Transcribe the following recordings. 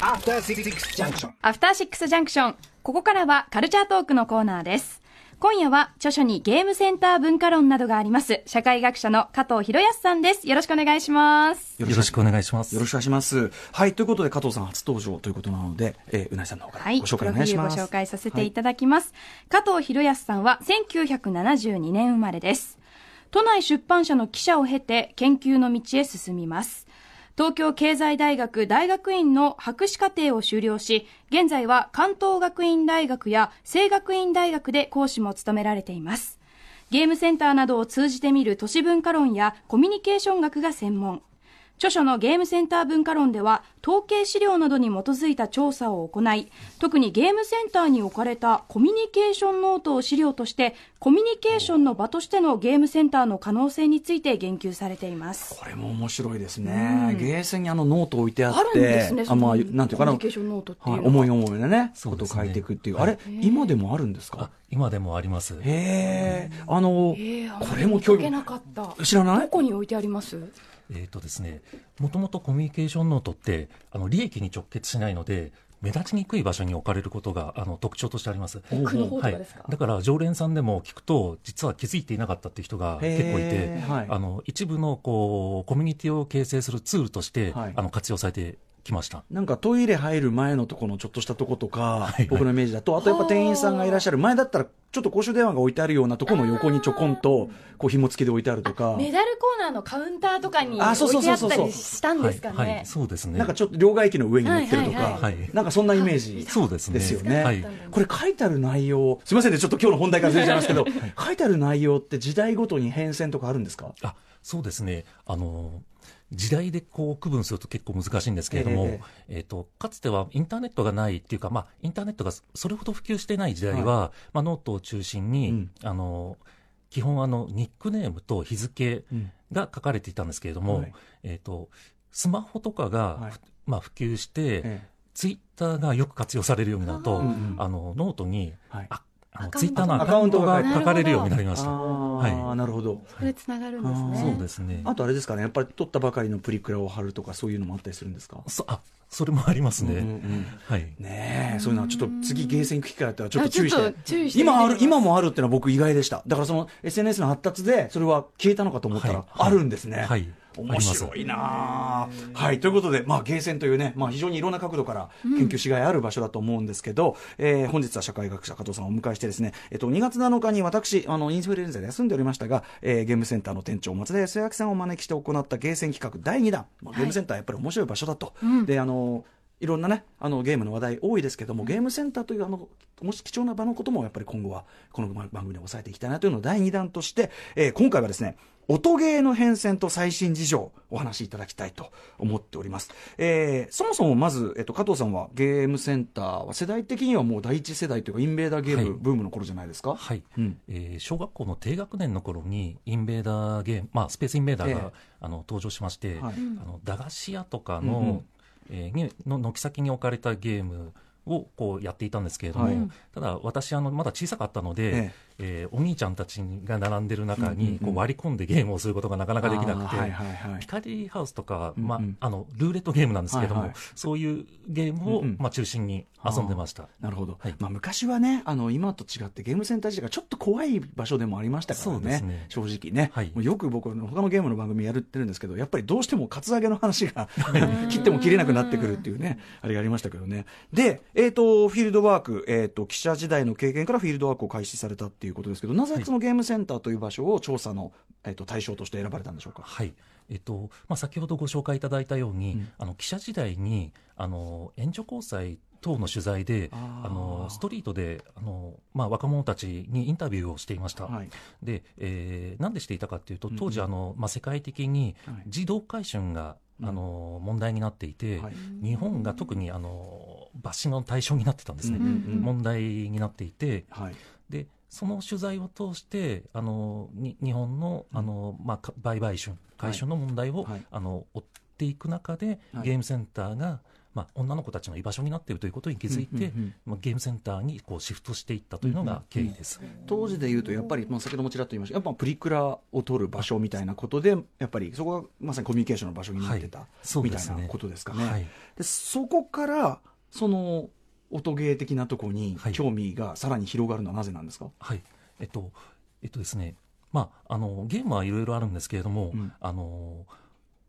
アフターシックスジャンクションアフターシックスジャンクション。ここからはカルチャートークのコーナーです。今夜は著書にゲームセンター文化論などがあります。社会学者の加藤博康さんです。よろしくお願いします。よろしくお願いします。よろしくお願いします。はい、ということで加藤さん初登場ということなので、えーうなぎさんの方かはい。らご紹介お願いします。紹介させていただきます。加藤博康さんは1972年生まれです。都内出版社の記者を経て研究の道へ進みます。東京経済大学大学院の博士課程を修了し、現在は関東学院大学や聖学院大学で講師も務められています。ゲームセンターなどを通じて見る都市文化論やコミュニケーション学が専門。著書のゲームセンター文化論では統計資料などに基づいた調査を行い特にゲームセンターに置かれたコミュニケーションノートを資料としてコミュニケーションの場としてのゲームセンターの可能性について言及されています。これも面白いですね。ゲーセンにあのノート置いてあって、あるんですねあまあ、そのなんていうかな、コミュニケーションノートっていうはい思い思いでね、ことを書いていくっていう。あれ、今でもあるんですあか今でもあります。へえ、あの、えー。これも興味見かけなかった。知らない？どこに置いてあります？えっ、とですね、もともとコミュニケーションノートって、あの、利益に直結しないので、目立ちにくい場所に置かれることが、あの、特徴としてあります。奥の方とかですか？はい。だから、常連さんでも聞くと、実は気づいていなかったっていう人が結構いてはい。あの、一部の、こう、コミュニティを形成するツールとして、はい。あの、活用されてきました。なんかトイレ入る前のところのちょっとしたとことか、い僕のイメージだと、あとやっぱ店員さんがいらっしゃる前だったら、ちょっと公衆電話が置いてあるようなところの横にちょこんと、こう紐付きで置いてあるとか、メダルコーナーのカウンターとかに置いてあそうそうそう。ったりしたんですかね、はい、はい、そうですね。なんかちょっと両替機の上に乗ってるとか。はいはい、はいなんかそんなイメージそうですね。ですよね。はい。これ書いてある内容、すみませんね、ちょっと今日の本題からずれちゃいますけど、書いてある内容って時代ごとに変遷とかあるんですか？あそうですね、あの時代でこう区分すると結構難しいんですけれども、ええーとかつてはインターネットがないっていうか、まあ、インターネットがそれほど普及してない時代は、まあ、ノートを中心に、うん。あの基本あの、ニックネームと日付うん。が書かれていたんですけれども、はい。えー、とスマホとかが、はい。まあ、普及して、えツイッターがよく活用されるようになると、あのノートにはい。ああのツイッターのアアカウントが書かれるようになりまあした。ーはなるほど。それつながるんですねそうですね。あとあれですかね、やっぱり取ったばかりのプリクラを貼るとか、そういうのもあったりするんですか？そあそれもありますね。うんうんはい。ねえ、そういうのはちょっと次ゲーセン行く機会あったらちょっと注意してと。注意して今ある、今もあるっていうのは僕意外でした。だからその SNS の発達で、それは消えたのかと思ったらはい、あるんですね。はい面白いなあはい。ということで、まあ、ゲーセンというね、まあ、非常にいろんな角度から研究しがいある場所だと思うんですけど、えー本日は社会学者加藤さんをお迎えしてですね、えっと、2月7日に私、あの、インフルエンザで休んでおりましたが、えーゲームセンターの店長、松田康明さんをお招きして行ったゲーセン企画第2弾。まあゲームセンターやっぱり面白い場所だと。で、あの、いろんなね、あのゲームの話題多いですけども、ゲームセンターというあの、もし貴重な場のこともやっぱり今後は、この番組で抑えていきたいなというのを第2弾として、えー今回はですね、音ゲーの変遷と最新事情をお話しいただきたいと思っております。えーそもそもまず、えっと、加藤さんはゲームセンターは世代的にはもう第一世代というか、インベーダーゲームはい。ブームの頃じゃないですか？はい、うん。えー小学校の低学年の頃にインベーダーゲーム、まあ、スペースインベーダーが、ええ。あの登場しまして、はい。あの駄菓子屋とかうんうん。の,、えーにの軒先に置かれたゲームをこうやっていたんですけれども、はい。ただ私あのまだ小さかったので、ええーお兄ちゃんたちが並んでる中にこう割り込んでゲームをすることがなかなかできなくて、ピカデリーハウスとか、まあ、あのルーレットゲームなんですけれども、そういうゲームを、まあ、中心に遊んでました。なるほど、はい。まあ、昔はねあの今と違ってゲームセンター自体がちょっと怖い場所でもありましたからね。正直ね、よく僕他のゲームの番組やってるんですけどやっぱりどうしてもカツアゲの話が 切っても切れなくなってくるっていうねあれがありましたけどね。で、えー、とフィールドワーク、えー、と記者時代の経験からフィールドワークを開始されたっていうことですけどなぜそのゲームセンターという場所を調査の、えー、と対象として選ばれたんでしょうか？はい。えっとまあ、先ほどご紹介いただいたように、あの記者時代にあの援助交際等の取材であのストリートであの、まあ、若者たちにインタビューをしていました、はい。でえーなんでしていたかというとうんうん。当時あの、まあ、世界的にはい。児童買春が、あの問題になっていて、はい。日本が特にあの罰金の対象になってたんですね、うんうんうん。問題になっていて、はい。でその取材を通してあのに日本のあの、まあか、売買春買春の問題を、はい。あの追っていく中で、はい。ゲームセンターがまあ、女の子たちの居場所になっているということに気づいて、うんうんうんまあ、ゲームセンターにこうシフトしていったというのが経緯です。当時でいうと、やっぱり、まあ、先ほどもちらっと言いました。やっぱプリクラを撮る場所みたいなことで、やっぱりそこがまさにコミュニケーションの場所になってた、はい。そうみたいなことですかね。はい。でそこからその音ゲー的なところにはい。興味がさらに広がるのはなぜなんですか、はい。えっと、えっとですね、まあ、あの、ゲームはいろいろあるんですけれども、うん。あの、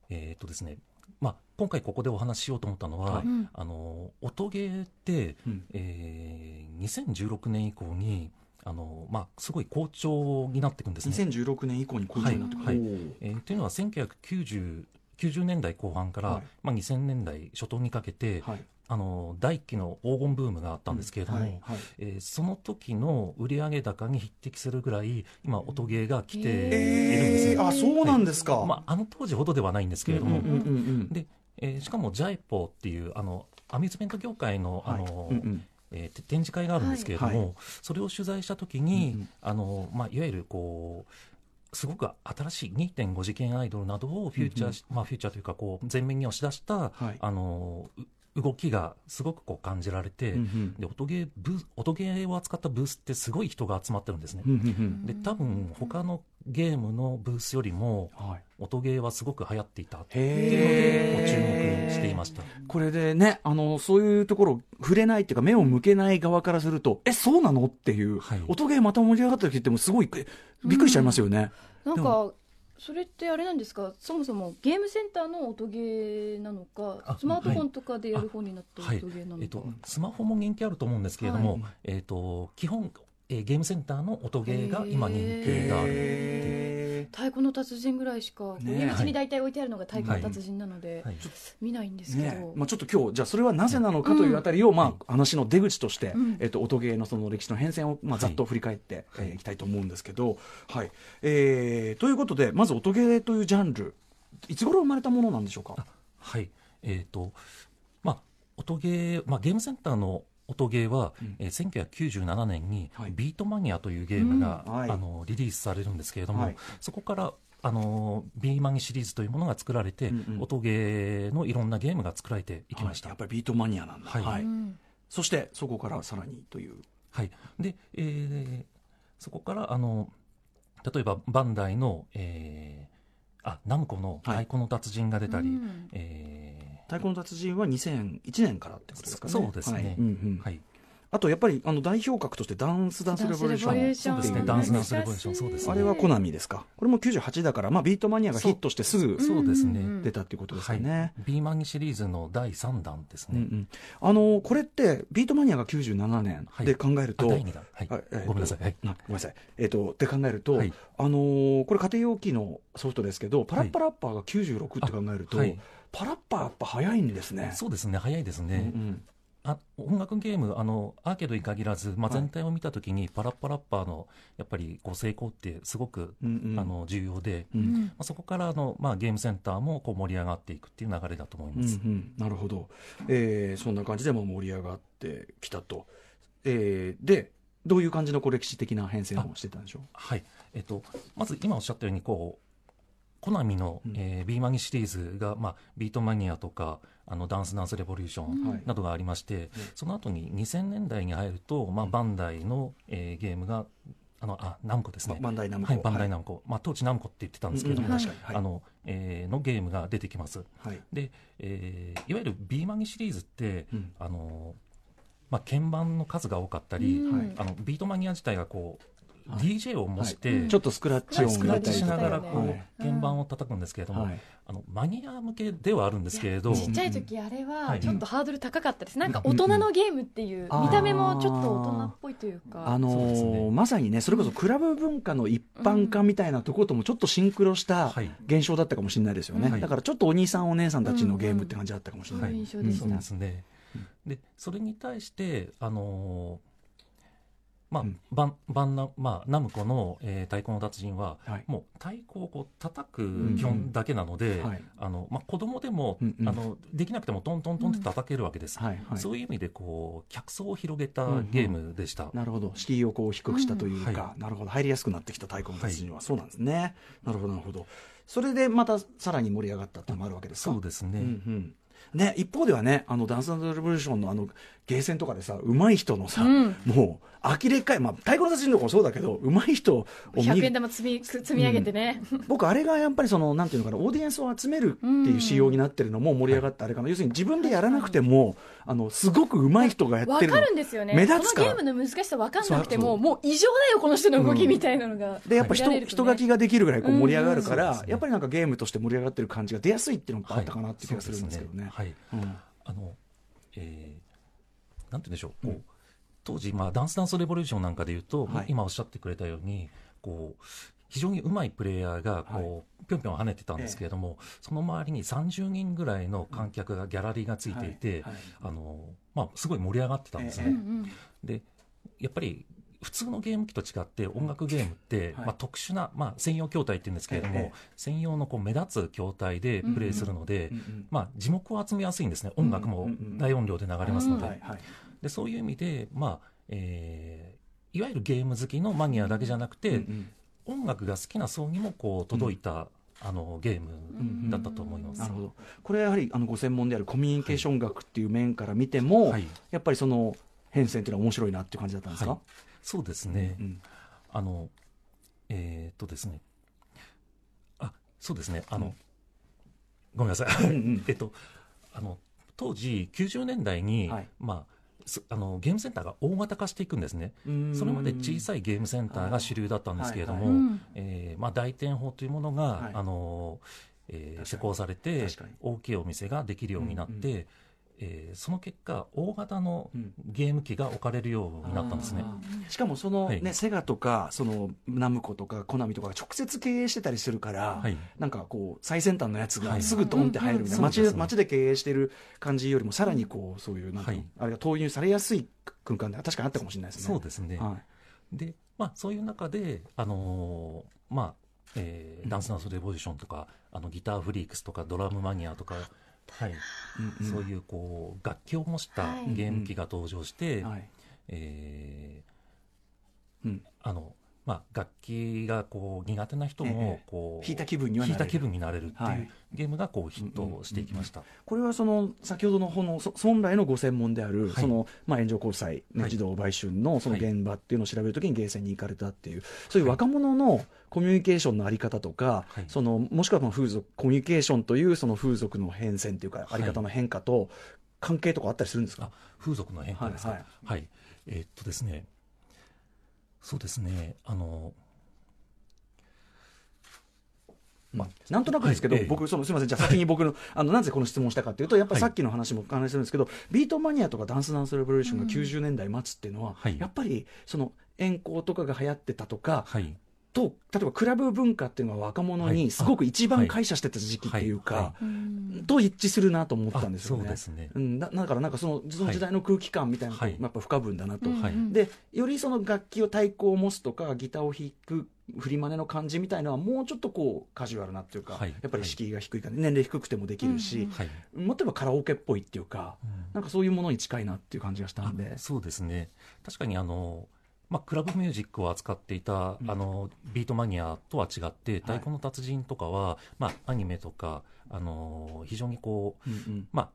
えっとですね、まあ、今回ここでお話ししようと思ったのは、はい。うん。あの、音ゲーって、うん。えー2016年以降に、あの、まあ、すごい好調になっていくんですね。2016年以降にこういうふうになってくる、はい。おー。えーというのは1990 90年代後半から、はい。まあ、2000年代初頭にかけて、はいあの第一期の黄金ブームがあったんですけれども、はいはい。えーその時の売上高に匹敵するぐらい今音ゲーが来ているんですね、えー、あそうなんですか、まあ、あの当時ほどではないんですけれども、うんうんうんうん。でえーしかもジャイポっていうあのアミューズメント業界のあの、はいうんうん。えーて展示会があるんですけれども、はいはそれを取材したときに、うんうん。あのまあ、いわゆるこうすごく新しい2.5次元アイドルなどをフューチャーし、まあ、フューチャーというかこう前面に押し出した、はい。あのう動きがすごくこう感じられて、うんうん。で音ゲーブー音ゲーを扱ったブースってすごい人が集まってるんですね。うんうんうん。で多分他のゲームのブースよりもはい。音ゲーはすごく流行っていたっていうのへで注目していました。これでね、あの、そういうところ、触れないっていうか、目を向けない側からすると、え、そうなの？っていう、はい。音ゲーまた盛り上がった時ってもすごい、えびっくりしちゃいますよね。でなんかそれってあれなんですか？そもそもゲームセンターの音ゲーなのかあスマートフォンとかでやる方になったはい音ゲーなのか、えっと、スマホも人気あると思うんですけれども、はい。えっと、基本、えーゲームセンターの音ゲーが今人気があるっていう。へ太鼓の達人ぐらいしか、ね。入り口に大体置いてあるのが太鼓の達人なので、はい。見ないんですーけど、ね。まあ、ちょっと今日、じゃあそれはなぜなのかというあたりを、まあ、話の出口として、うん。えっと、音ゲーのその歴史の変遷を、まあ、はい。ざっと振り返ってい、はい。えーいきたいと思うんですけど、はい。えーということで、まず音ゲーというジャンル、いつ頃生まれたものなんでしょうか？はい。えっ、と、まあ、音ゲー、まあ、ゲームセンターの音ゲーは、うん。えー1997年にはい、ビートマニアというゲームが、あの、リリースされるんですけれども、はい。そこから、あの、ビーマニシリーズというものが作られて、うんうん。音ゲーのいろんなゲームが作られていきました。はい。やっぱりビートマニアなんだ。はい。はい。うんそして、そこからさらにという。はい。で、えーそこから、あの、例えば、バンダイの、えーあ、ナムコの太鼓の達人が出たり、うん。え太鼓の達人は2001年からってことですかね。そうですねはいうんうんーはい。あとやっぱりあの代表格としてダンスダンスレボリューション。そうですね、うんダンスダンスレボリューション、そうですね。あれはコナミですか？これも98だから、まあビートマニアがヒットしてすぐそうですね。出たっていうことですかはいね。。ビーマニシリーズの第3弾ですね。うんうんあのこれってビートマニアが97年はいで考えるあ、と、第2弾。はい。あえーとごめんなさい。はい。あごめんなさい。えっ、と、って考えると、はいあのーこれ家庭用機のソフトですけど、パラッパラッパーが96って考えると、はいパラッパーやっぱ早いんですね。そうですね、早いですうんね。うんあ音楽ゲーム、あの、アーケードに限らず、まあ、はい全体を見たときに、パラッパラッパーの、やっぱり、こう、成功ってすごく、うんうんあの、重要で、うんうんまあ、そこからあの、まあ、ゲームセンターもこう盛り上がっていくっていう流れだと思いうんうます。ん、なるほど、えーそんな感じでも盛り上がってきたと、えーでどういう感じのこう歴史的な変遷をしてたんでしょう？はい。えっと、まず今おっしゃったように、こう、コナミの、うん。えー、ビーマニシリーズが、まあ、ビートマニアとか、あの、ダンスダンスレボリューションはい。などがありまして、その後に2000年代に入ると、まあ、バンダイの、えーゲームが、あの、あ、ナムコですね。バンダイナムコ。はい、バンダイナナムコ。まあ、当時ナムコって言ってたんですけれども、うんあの、えーのゲームが出てきます。はい。で、えーいわゆるビーマニシリーズって、うん。あの、まあ、鍵盤の数が多かったり、うん。はい。あの、ビートマニア自体がこう、はい DJ を模して、はい。ちょっとスクラッチ音スクラッチしながらこう、鍵盤を叩くんですけれども、はい。あのマニア向けではあるんですけれど、ちっちゃい時あれははい。ちょっとハードル高かったです、なんか大人のゲームっていう、うん見た目もちょっと大人っぽいというか、あのーね。まさにねそれこそクラブ文化の一般化みたいなところともちょっとシンクロしたはい。現象だったかもしれないですよね、はい。だからちょっとお兄さんお姉さんたちのゲームって感じだったかもしれない、そうですね。で、それに対して、あのーまあ、うん。バン、ナ、まあ、ナムコの、えー太鼓の達人は、はい。もう太鼓をこう叩ん。く基本だけなので、はい。あの、まあ、子供でも、うんうん。あの、できなくてもトントントンって叩けるわけです。はいはい。そういう意味で、こう、客層を広げたうんうん。ゲームでした。なるほど。敷居をこう低くしたというか、うん。はなるほど。入りやすくなってきた太鼓の達人は、そうなんですね。なるほどなるほど。それでまたさらに盛り上がったっていうのもあるわけですか？そうですね。うんうん。ね、一方ではね、あの、ダンスレボリューションのあの、ゲーセンとかでさ、上手い人のさ、うん。もう、呆れかい、まあ、太鼓の達人とかもそうだけど、上手い人を見100る。円。玉積み積み上げてね、僕、あれがやっぱりその、なんていうのかな、オーディエンスを集めるっていう仕様になってるのも盛り上がったあれかな。要するに自分でやらなくても、あの、すごく上手い人がやってるかるんですよね。目立つから。このゲームの難しさわかんなくてももう異常だよこの人の動きみたいなのが、でやっぱ人,、人書きができるぐらいこう盛り上がるかうん。うんら、やっぱりなんかゲームとして盛り上がってる感じが出やすいっていうのがあったかなって気がするんですけどね。はい。はい。うん。あの、えーなんて言うんでしょう、こううん当時、まあ、ダンスダンスレボリューションなんかで言うと、はい。今おっしゃってくれたように、こう、非常に上手いプレイヤーが、こう、ぴょんぴょん跳ねてたんですけれども、その周りに30人ぐらいの観客が、ギャラリーがついていて、はい。はい。あの、まあ、すごい盛り上がってたんですね。え。で、やっぱり、普通のゲーム機と違って音楽ゲームって、はい。まあ、特殊な、まあ、専用筐体って言うんですけれども、ええ専用のこう目立つ筐体でプレイするので、まあ、字幕を集めやすいんですね。音楽も大音量で流れますので,、でそういう意味で、まあえーいわゆるゲーム好きのマニアだけじゃなくて、音楽が好きな層にもこう届いた、あのゲームだったと思います。なるほど。これはやはりあのご専門であるコミュニケーション学っていう面から見ても、はい。やっぱりその変遷っていうのは面白いなっていう感じだったんですか、はいそうですね、うんあの、えーっとですね、あ、そうですね、あの、うん。ごめんなさい。うんうん。えっと、あの、当時、90年代に、はい。まあ、すあの、ゲームセンターが大型化していくんですね。それまで小さいゲームセンターが主流だったんですけれども、はい。うんえーまあ、大店法というものが、はい。あの、えー施行されて大きいお店ができるようになって、うんえーその結果、大型のうん。ゲーム機が置かれるようになったんですね。しかもその、ねはい。セガとかそのナムコとかコナミとかが直接経営してたりするから、はい。なんかこう最先端のやつはい。がすぐドンって入るみたいな、街でうん。うんそうですね。街で経営してる感じよりもさらにこうそういうなんか、はい。あれが投入されやすい空間で確かにあったかもしれないですね。そうですね。はい。で、まあ、そういう中で、あのーまあ、えーダンスダンスレボリューションとか、あの、ギターフリークスとか、ドラムマニアとか、はい、うんうんそういう、こう、楽器を模したはい。ゲーム機が登場して、はい。えうん。ーあの、まあ、楽器がこう苦手な人えもえこう、弾いた気分にはなれる。弾いた気分になれるっていう、はい。ゲームがこうヒットしていきました。これはその先ほどのこのそ本来のご専門である、はい。そのまあ、炎上交際、ねはい。児童売春のそのはい現場っていうのを調べるときにゲーセンに行かれたっていう、そういう若者のコミュニケーションのあり方とか、はい。そのもしくはまあ風俗コミュニケーションというその風俗の変遷というか、あり方の変化と関係とかあったりするんですか、あ風俗の変化ですか？ははい。い、えーっとですね、そうですね、あの、まあ、なんとなくですけど、はいええ。僕、そのすみません、じゃあ先に僕の、あのなぜこの質問したかというと、やっぱりさっきの話も関連するんですけど、ビートマニアとかダンスダンスレボリューションが90年代末っていうのは、はい。やっぱりその遠行とかが流行ってたとか、はい、と例えばクラブ文化っていうのは若者はい。にすごく一番感謝してた時期っていうか、と一致するなと思ったんですよね。あそうですね。うん、だだからなんかそのその時代の空気感みたいなのやっぱ不可分だなと。でよりその楽器を太鼓を持つとかギターを弾く振り真似の感じみたいのはもうちょっとこうカジュアルなっていうか、はい。やっぱり敷居が低いから、年齢低くてもできるし、うん。はい。もっと言えばカラオケっぽいっていうか、うん。なんかそういうものに近いなっていう感じがしたんで。あ。そうですね。確かにあの、まあ、クラブミュージックを扱っていた、うん。あのビートマニアとは違って太鼓の達人とかは、まあ、アニメとかあの非常にこううんうん。まあ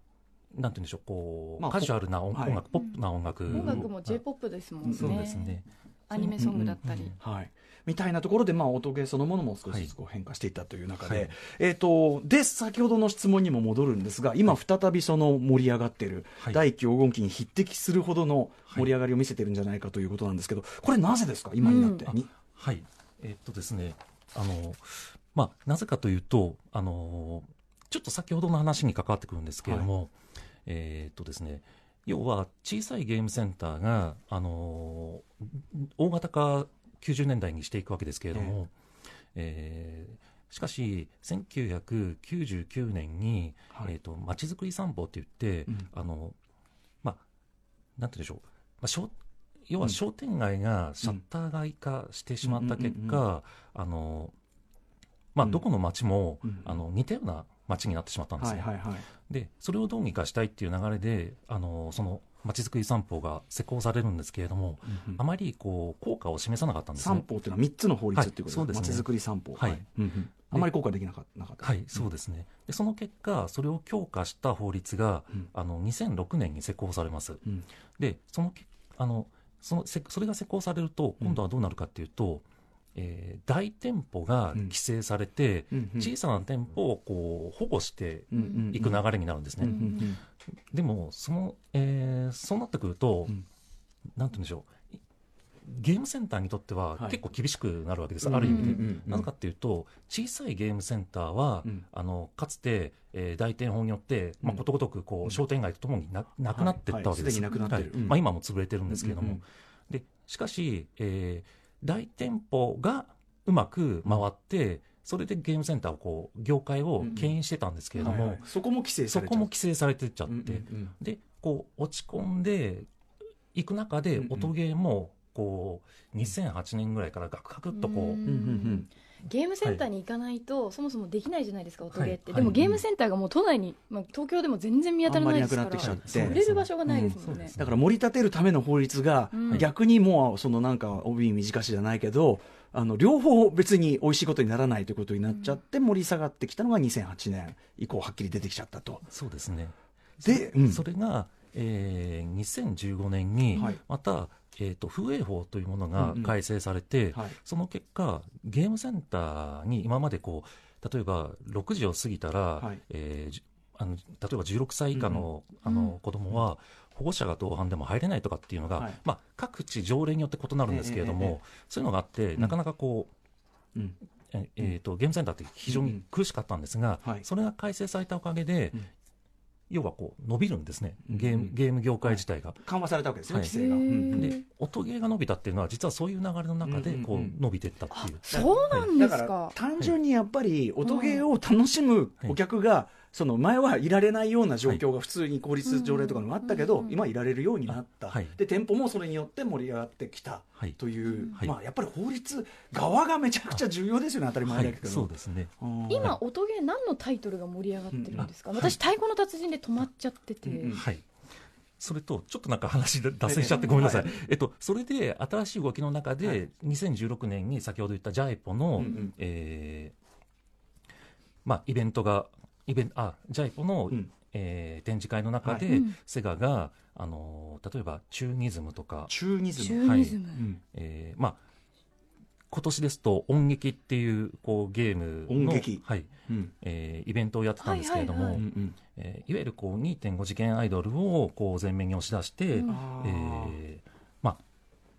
なんて言うんでしょうこう、まあカジュアルな音,、はい。音楽ポップな音楽、音楽も J-POP ですもんね。そうですね。アニメソングだったり。うん。はい、みたいなところで、まあ、音ゲーそのものも少しずつこう変化していったという中で、はい。えー、とで先ほどの質問にも戻るんですが今再びその盛り上がっている、はい。第黄金期に匹敵するほどの盛り上がりを見せてるんじゃないかということなんですけどこれなぜですか？今になって、うん。にはい。えーっとですねあのまあなぜかというとあのちょっと先ほどの話に関わってくるんですけれども、えーっとですね要は小さいゲームセンターが、あの大型化90年代にしていくわけですけれども、えーしかし1999年に、はい。えー、とまちづくり散歩って言って、うん。あのまあなんて言うんでしょう、まあ、商要は商店街がシャッター街化してしまった結果、あのまあ、うん。どこの町も、うん。あの似たような町になってしまったんですね。はいはいはい。でそれをどうにかしたいっていう流れであのそのまちづくり三法が施行されるんですけれども、あまりこう効果を示さなかったんですね。三。法っていうのは3つの法律っていうことですね。まちづくり三法はい。うんうん。あまり効果できなかった。なかったはい、そうですね。でその結果、それを強化した法律が、うん。あの2006年に施行されます。うん。で、そのけあのそのせそれが施行されると、今度はどうなるかっていうと、えー大店舗が規制されて、うんうん。小さな店舗をこう保護してうんうんうん。いく流れになるんですね。うんうんでもその、えーそうなってくると、うん。なんて言うんでしょう、ゲームセンターにとってははい。結構厳しくなるわけです、うんある意味で。うんうん。うんなぜかっていうと、小さいゲームセンターは、うん。あのかつて、えー大店法によって、まあ、うんことごとくこう商店街とともにななくなっていったわけです。今も潰れてるんですけれども、うんうん。でしかし、えー大店舗がうまく回って、それでゲームセンターをこう業界を牽引してたんですけれども、はいはいそこも規制さそれちゃうこも規制されてっちゃって、うんうんうん。でこう落ち込んでいく中で音ゲーもこう2008年ぐらいからガクガクっとこう、うんうんうんゲームセンターに行かないと、そもそもできないじゃないですか音ゲーって、はい。でもゲームセンターがもう都内に、まあ、東京でも全然見当たらないですから。あんまりなくなってきちゃって。売れる場所がないですもんね、うん。だから盛り立てるための法律がうん。逆にもうそのなんか帯短しじゃないけどあの両方別に美味しいことにならないということになっちゃって盛り下がってきたのが2008年以降はっきり出てきちゃったと。そうですね。でうん。それが、えー2015年にはい。また、えー、と風営法というものが改正されて、はい。その結果ゲームセンターに今までこう例えば6時を過ぎたら、はい。えーじあの例えば16歳以下の,、あうん。の子供は保護者が同伴でも入れないとかっていうのが、はい。まあ、各地条例によって異なるんですけれども、そういうのがあって、うん。なかなかこううん。ええーとゲームセンターって非常に苦しかったんですが、うんはい。それが改正されたおかげで、うん要はこう伸びるんですね、ゲーうん。ムゲーム業界自体が。緩和されたわけですね、はい。規制が。うんうん。で音ゲーが伸びたっていうのは実はそういう流れの中でこうんうんうん。う伸びていったっていう、そうなんですから単純にやっぱり音ゲーを楽しむお客が、その前はいられないような状況が普通に公立条例とかにもあったけど、うん今はいられるようになった、あはい。で店舗もそれによって盛り上がってきたはい。という、はいまあ、やっぱり法律側がめちゃくちゃ重要ですよね、当たり前はいだけど、そうですね。うん。今音ゲー何のタイトルが盛り上がってるんですか、うん。あ私太鼓の達人で止まっちゃってて、はい。それとちょっとなんか話で脱線しちゃってごめんなさい、はい。えっと、それで新しい動きの中で、はい。2016年に先ほど言ったジャイポの、えーまあ、イベントがイベンあジャイポの、うん。えー展示会の中で、はい。うん。セガが、あのー例えばチューニズムとか、チューニズチム、ューニズム、うん。えーまあ、今年ですと音劇っていうこうゲームの音劇。はい。うん。えーイベントをやってたんですけれども、はいはいはい。えーいわゆるこう2.5次元アイドルをこう前面に押し出して、うんえーまあ、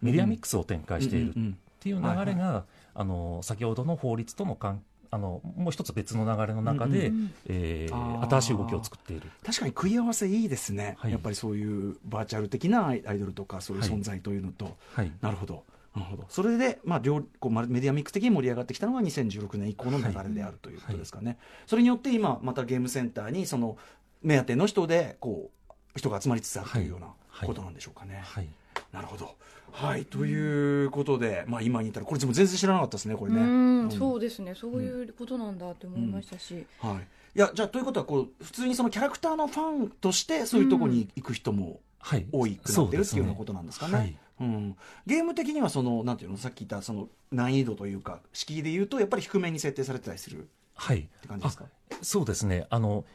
メディアミックスを展開しているっていう流れが、あの先ほどの法律との関あのもう一つ別の流れの中で、うんうんえ新しい動きを作っている。確かに食い合わせいいですね、はい。やっぱりそういうバーチャル的なアイドルとかそういう存在というのと、はい。なるほど。なるほど。それで、まあ、両こうまメディアミックス的に盛り上がってきたのが2016年以降の流れであるということですかね、それによって今またゲームセンターにその目当ての人でこう人が集まりつつあるというようなはい。ことなんでしょうかね。はい。なるほどはいということで、まあ、今に至る。これ全然知らなかったですねこれね。うん。うん。そうですね。そういうことなんだって思いましたし、はい、いやじゃあということはこう普通にそのキャラクターのファンとしてそういうところに行く人もはい、多いくなってるっていうようなことなんですかね。はい。うん、ゲーム的にはそのなんていうのさっき言ったその難易度というか敷居で言うとやっぱり低めに設定されてたりするっはい、て感じですか？あそうですね。あの、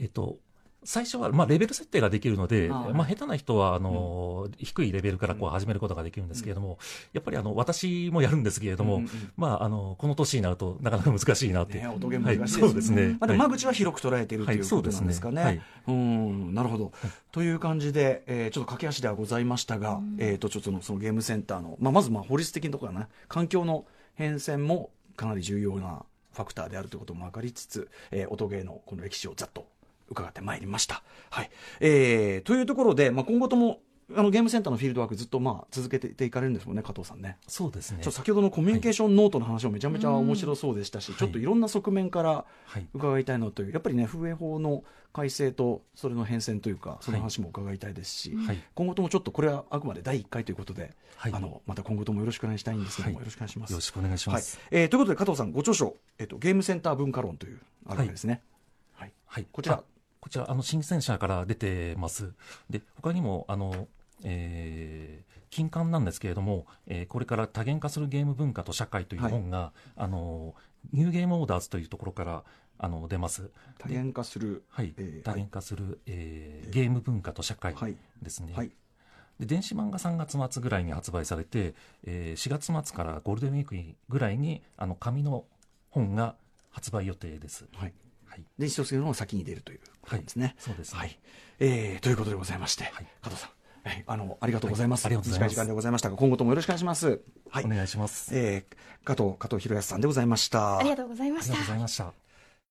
えっと最初は、まあ、レベル設定ができるので、あはい。まあ、下手な人はあの、低いレベルからこううん。始めることができるんですけれども、やっぱりあの私もやるんですけれども、うんうんうん。まあ、あのこの年になるとなかなか難しいなって、ね、音ゲームはい、難しいそうですね。まあ、でもはい。間口は広く捉えているとはいいうことなんですかね。そうですね。うん。なるほど、という感じで、えーちょっと駆け足ではございましたが、うん。えー、とちょっとそのそのゲームセンターの、まあ、まずまあ法律的なところはね環境の変遷もかなり重要なファクターであるということも分かりつつ、えー音ゲーのこの歴史をざっと伺ってまいりました。はい。えーというところで、まあ、今後ともあのゲームセンターのフィールドワークずっとまあ続けていかれるんですもんね加藤さんね。そうですね。先ほどのコミュニケーションノートの話もめちゃめちゃ面白そうでしたし、うん。ちょっといろんな側面からはい。伺いたいなという、やっぱりね、風営法の改正とそれの変遷というか、その話も伺いたいですし、はい。今後ともちょっとこれはあくまで第1回ということで、はい。あのまた今後ともよろしくお願いしたいんですけども、はい。よろしくお願いします。よろしくお願いしまはい。す。えーということで、加藤さん、ご著書、えっとゲームセンター文化論という、あるわけですね。はい。はい、こちら。あこちらあの新鮮者から出てます。で他にもあの、えー金刊なんですけれども、えーこれから多元化するゲーム文化と社会というはい。本が、あのニューゲームオーダーズというところからあの出ます。多元化する、はい、えー多元化する、えーゲーム文化と社会はい。ですね、はい。で電子漫画3月末ぐらいに発売されて、えー4月末からゴールデンウィークぐらいにあの紙の本が発売予定です。はい、はい、電子書籍の方が先に出るということなんですね。そうですねはいえーということでございまして、はい加藤さん、はいあのありがとうございます。はいありがとうございます短い時間でございましたが、今後ともよろしくお願いします。はいお、願いします。えー加藤加藤博康さんでございました。ありがとうございましたありがとうございました。